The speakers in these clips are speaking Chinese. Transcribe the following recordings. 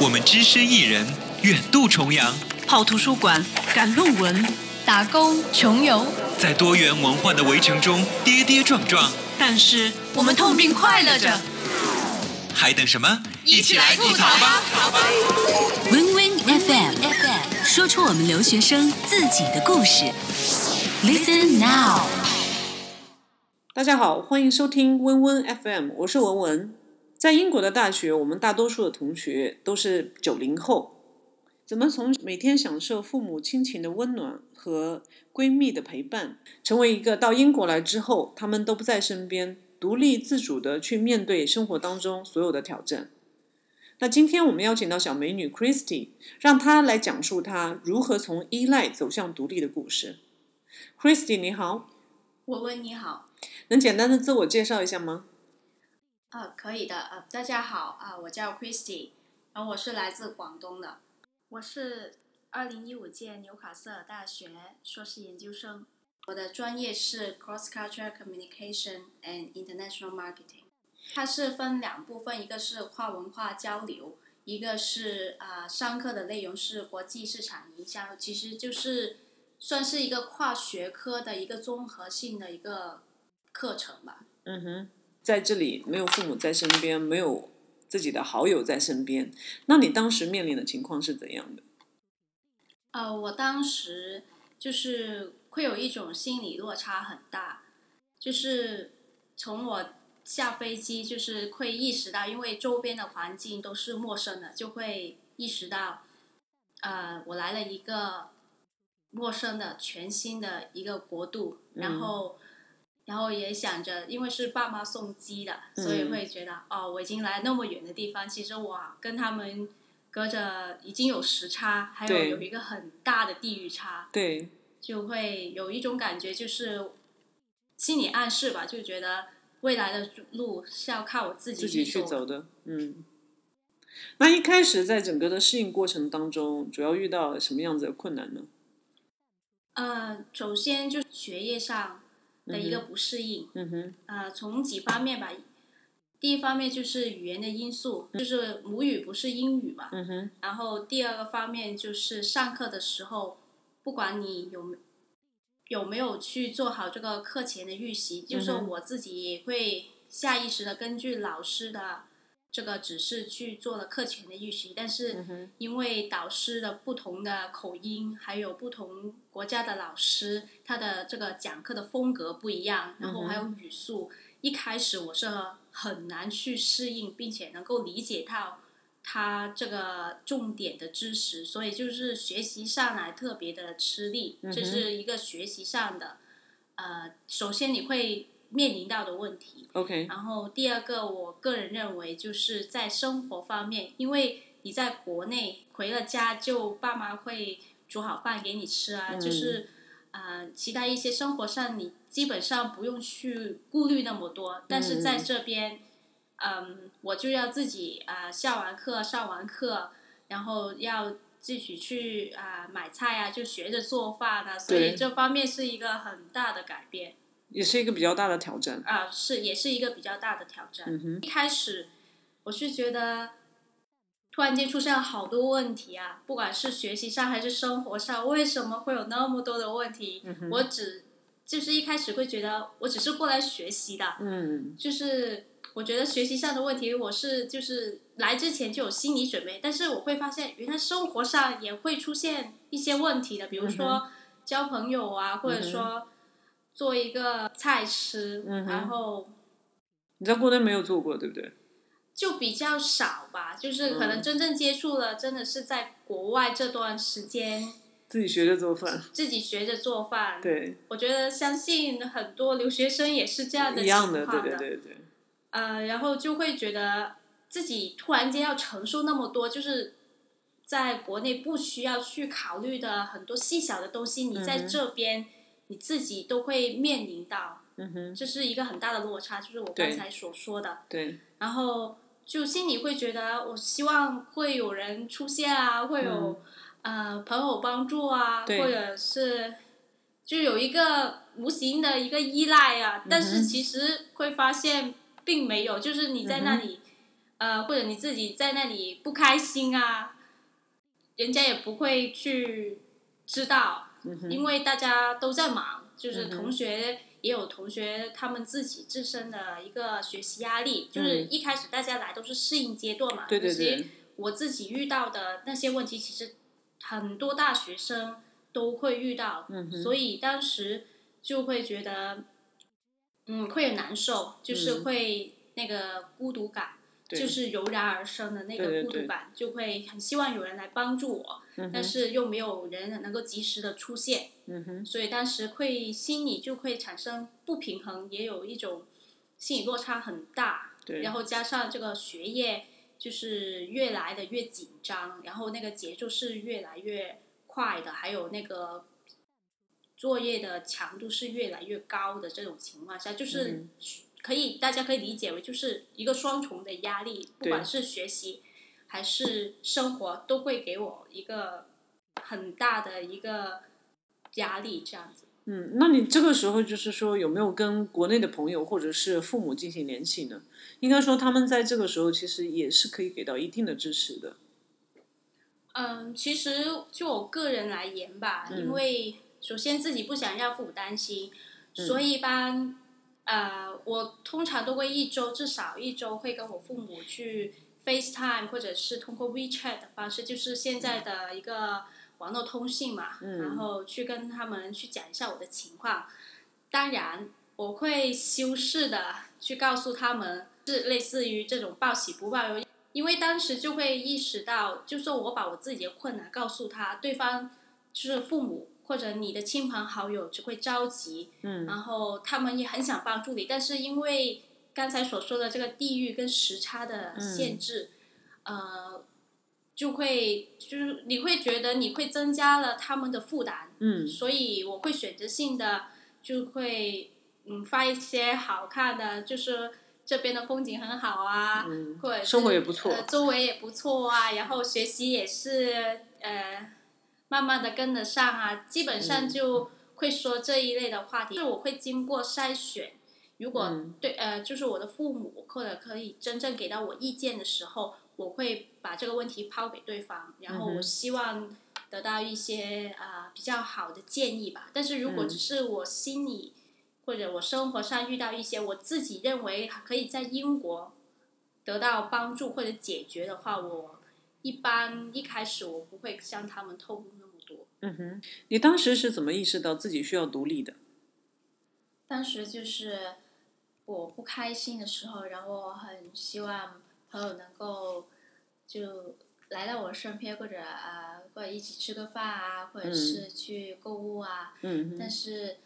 我们只身一人，远渡重洋，泡图书馆，赶论文，打工穷游，在多元文化的围城中跌跌撞撞，但是我们痛并快乐着。还等什么？一起来吐槽吧！Win Win FM FM 说出我们留学生自己的故事。Listen now。大家好，欢迎收听 Win Win FM，我是文文。在英国的大学，我们大多数的同学都是九零后。怎么从每天享受父母亲情的温暖和闺蜜的陪伴，成为一个到英国来之后，他们都不在身边，独立自主的去面对生活当中所有的挑战？那今天我们邀请到小美女 Christy，让她来讲述她如何从依赖走向独立的故事。Christy，你好。我问你好。能简单的自我介绍一下吗？啊，可以的。呃，大家好，啊，我叫 Christy，然后我是来自广东的，我是二零一五届纽卡斯尔大学硕士研究生，我的专业是 Cross Cultural Communication and International Marketing，它是分两部分，一个是跨文化交流，一个是啊上课的内容是国际市场营销，其实就是算是一个跨学科的一个综合性的一个课程吧。嗯哼。在这里没有父母在身边，没有自己的好友在身边，那你当时面临的情况是怎样的？呃，我当时就是会有一种心理落差很大，就是从我下飞机就是会意识到，因为周边的环境都是陌生的，就会意识到，呃，我来了一个陌生的、全新的一个国度，然后。然后也想着，因为是爸妈送机的，所以会觉得哦，我已经来那么远的地方，其实我跟他们隔着已经有时差，还有有一个很大的地域差，对，就会有一种感觉，就是心理暗示吧，就觉得未来的路是要靠我自己自己去走的。嗯，那一开始在整个的适应过程当中，主要遇到什么样子的困难呢？呃，首先就学业上。的一个不适应，呃，从几方面吧。第一方面就是语言的因素，就是母语不是英语嘛。然后第二个方面就是上课的时候，不管你有有没有去做好这个课前的预习，就是我自己也会下意识的根据老师的。这个只是去做了课前的预习，但是因为导师的不同的口音，还有不同国家的老师，他的这个讲课的风格不一样，然后还有语速，一开始我是很难去适应，并且能够理解到他这个重点的知识，所以就是学习上来特别的吃力，这是一个学习上的，呃，首先你会。面临到的问题，OK。然后第二个，我个人认为就是在生活方面，因为你在国内回了家，就爸妈会煮好饭给你吃啊，就是呃，其他一些生活上你基本上不用去顾虑那么多。但是在这边，嗯，我就要自己啊，下完课上完课，然后要自己去啊买菜啊，就学着做饭啊，所以这方面是一个很大的改变。也是一个比较大的挑战啊，是也是一个比较大的挑战。一开始我是觉得，突然间出现了好多问题啊，不管是学习上还是生活上，为什么会有那么多的问题？我只就是一开始会觉得，我只是过来学习的，嗯，就是我觉得学习上的问题，我是就是来之前就有心理准备，但是我会发现，原来生活上也会出现一些问题的，比如说交朋友啊，或者说。做一个菜吃，然后你在国内没有做过，对不对？就比较少吧，就是可能真正接触了，真的是在国外这段时间，自己学着做饭，自己学着做饭。对，我觉得相信很多留学生也是这样的情况的，对对对对。呃，然后就会觉得自己突然间要承受那么多，就是在国内不需要去考虑的很多细小的东西，你在这边。你自己都会面临到，这是一个很大的落差，就是我刚才所说的。对。然后就心里会觉得，我希望会有人出现啊，会有呃朋友帮助啊，或者是就有一个无形的一个依赖啊。但是其实会发现并没有，就是你在那里呃，或者你自己在那里不开心啊，人家也不会去知道，因为大家都在忙，就是同学也有同学他们自己自身的一个学习压力，就是一开始大家来都是适应阶段嘛。对对对。我自己遇到的那些问题，其实很多大学生都会遇到，所以当时就会觉得，嗯，会很难受，就是会那个孤独感。就是油然而生的那个孤独感，就会很希望有人来帮助我，但是又没有人能够及时的出现，所以当时会心里就会产生不平衡，也有一种心理落差很大。然后加上这个学业就是越来的越紧张，然后那个节奏是越来越快的，还有那个作业的强度是越来越高的这种情况下，就是。可以，大家可以理解为就是一个双重的压力，不管是学习还是生活，都会给我一个很大的一个压力，这样子。嗯，那你这个时候就是说有没有跟国内的朋友或者是父母进行联系呢？应该说他们在这个时候其实也是可以给到一定的支持的。嗯，其实就我个人来言吧，因为首先自己不想让父母担心，所以一般。呃，我通常都会一周至少一周会跟我父母去 FaceTime，或者是通过 WeChat 的方式，就是现在的一个网络通信嘛，然后去跟他们去讲一下我的情况。当然，我会修饰的去告诉他们，是类似于这种报喜不报忧，因为当时就会意识到，就说我把我自己的困难告诉他，对方就是父母。或者你的亲朋好友只会着急，然后他们也很想帮助你，但是因为刚才所说的这个地域跟时差的限制，呃，就会就是你会觉得你会增加了他们的负担，所以我会选择性的就会嗯发一些好看的，就是这边的风景很好啊，或者生活也不错，周围也不错啊，然后学习也是呃。慢慢的跟得上啊，基本上就会说这一类的话题。就是我会经过筛选，如果对呃，就是我的父母或者可以真正给到我意见的时候，我会把这个问题抛给对方，然后我希望得到一些啊比较好的建议吧。但是如果只是我心里或者我生活上遇到一些我自己认为可以在英国得到帮助或者解决的话，我。一般一开始我不会向他们透露那么多。嗯哼，你当时是怎么意识到自己需要独立的？当时就是我不开心的时候，然后很希望朋友能够就来到我身边，或者啊，或者一起吃个饭啊，或者是去购物啊。嗯但是，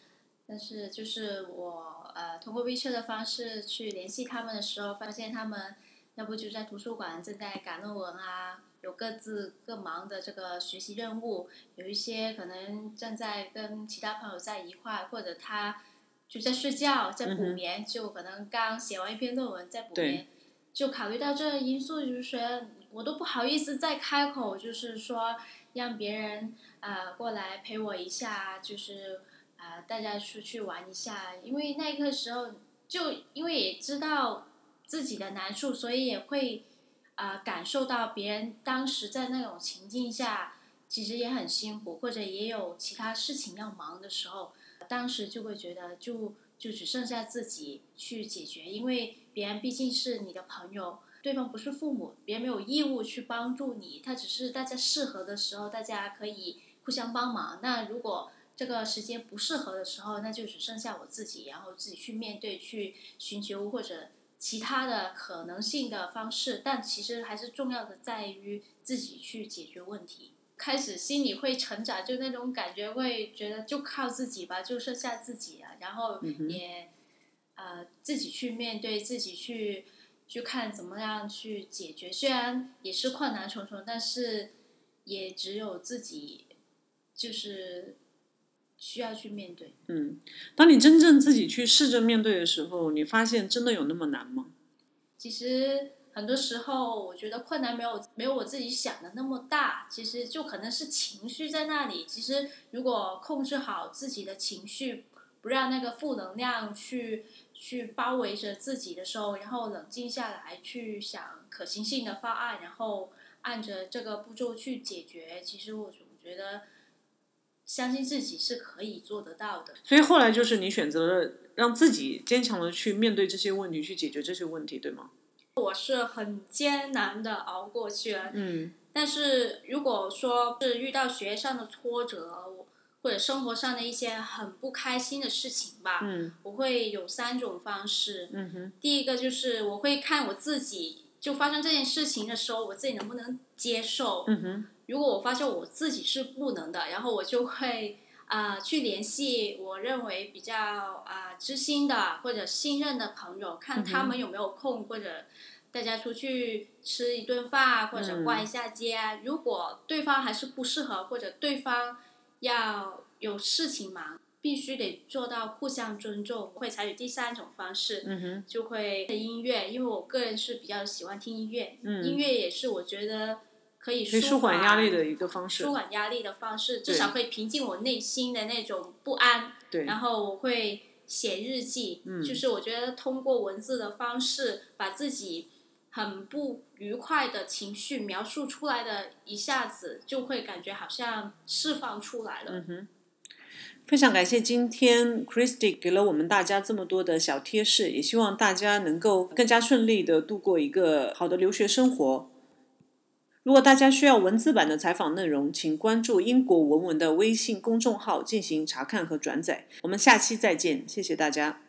但是就是我呃通过微信的方式去联系他们的时候，发现他们。要不就在图书馆正在赶论文啊，有各自各忙的这个学习任务，有一些可能正在跟其他朋友在一块，或者他就在睡觉，在补眠，就可能刚写完一篇论文在补眠，就考虑到这个因素，就是说我都不好意思再开口，就是说让别人啊过来陪我一下，就是啊大家出去玩一下，因为那个时候就因为也知道。自己的难处，所以也会啊感受到别人当时在那种情境下，其实也很辛苦，或者也有其他事情要忙的时候，当时就会觉得就就只剩下自己去解决，因为别人毕竟是你的朋友，对方不是父母，别人没有义务去帮助你，他只是大家适合的时候，大家可以互相帮忙。那如果这个时间不适合的时候，那就只剩下我自己，然后自己去面对，去寻求或者。其他的可能性的方式，但其实还是重要的在于自己去解决问题。开始心里会成长，就那种感觉会觉得就靠自己吧，就剩下自己了。然后也呃自己去面对，自己去去看怎么样去解决。虽然也是困难重重，但是也只有自己就是。需要去面对。嗯，当你真正自己去试着面对的时候，你发现真的有那么难吗？其实很多时候，我觉得困难没有没有我自己想的那么大。其实就可能是情绪在那里。其实如果控制好自己的情绪，不让那个负能量去去包围着自己的时候，然后冷静下来去想可行性的方案，然后按着这个步骤去解决。其实我我觉得，相信自己是可以做得到的。所以后来就是你选择了让自己坚强的去面对这些问题，去解决这些问题，对吗？我是很艰难的熬过去了。嗯。但是如果说是遇到学业上的挫折，或者生活上的一些很不开心的事情吧，嗯，我会有三种方式。嗯哼，第一个就是我会看我自己，就发生这件事情的时候，我自己能不能接受。嗯哼，如果我发现我自己是不能的，然后我就会啊去联系我认为比较啊知心的或者信任的朋友，看他们有没有空，或者大家出去吃一顿饭，或者逛一下街。如果对方还是不适合，或者对方。要有事情忙，必须得做到互相尊重。会采取第三种方式，嗯哼，就会音乐，因为我个人是比较喜欢听音乐，嗯，音乐也是我觉得可以舒缓压力的一个方式，舒缓压力的方式，至少可以平静我内心的那种不安。对，然后我会写日记，嗯，就是我觉得通过文字的方式把自己。很不愉快的情绪描述出来的，一下子就会感觉好像释放出来了。嗯哼，非常感谢今天 Christy 给了我们大家这么多的小贴士，也希望大家能够更加顺利的度过一个好的留学生活。如果大家需要文字版的采访内容，请关注英国文文的微信公众号进行查看和转载。我们下期再见，谢谢大家。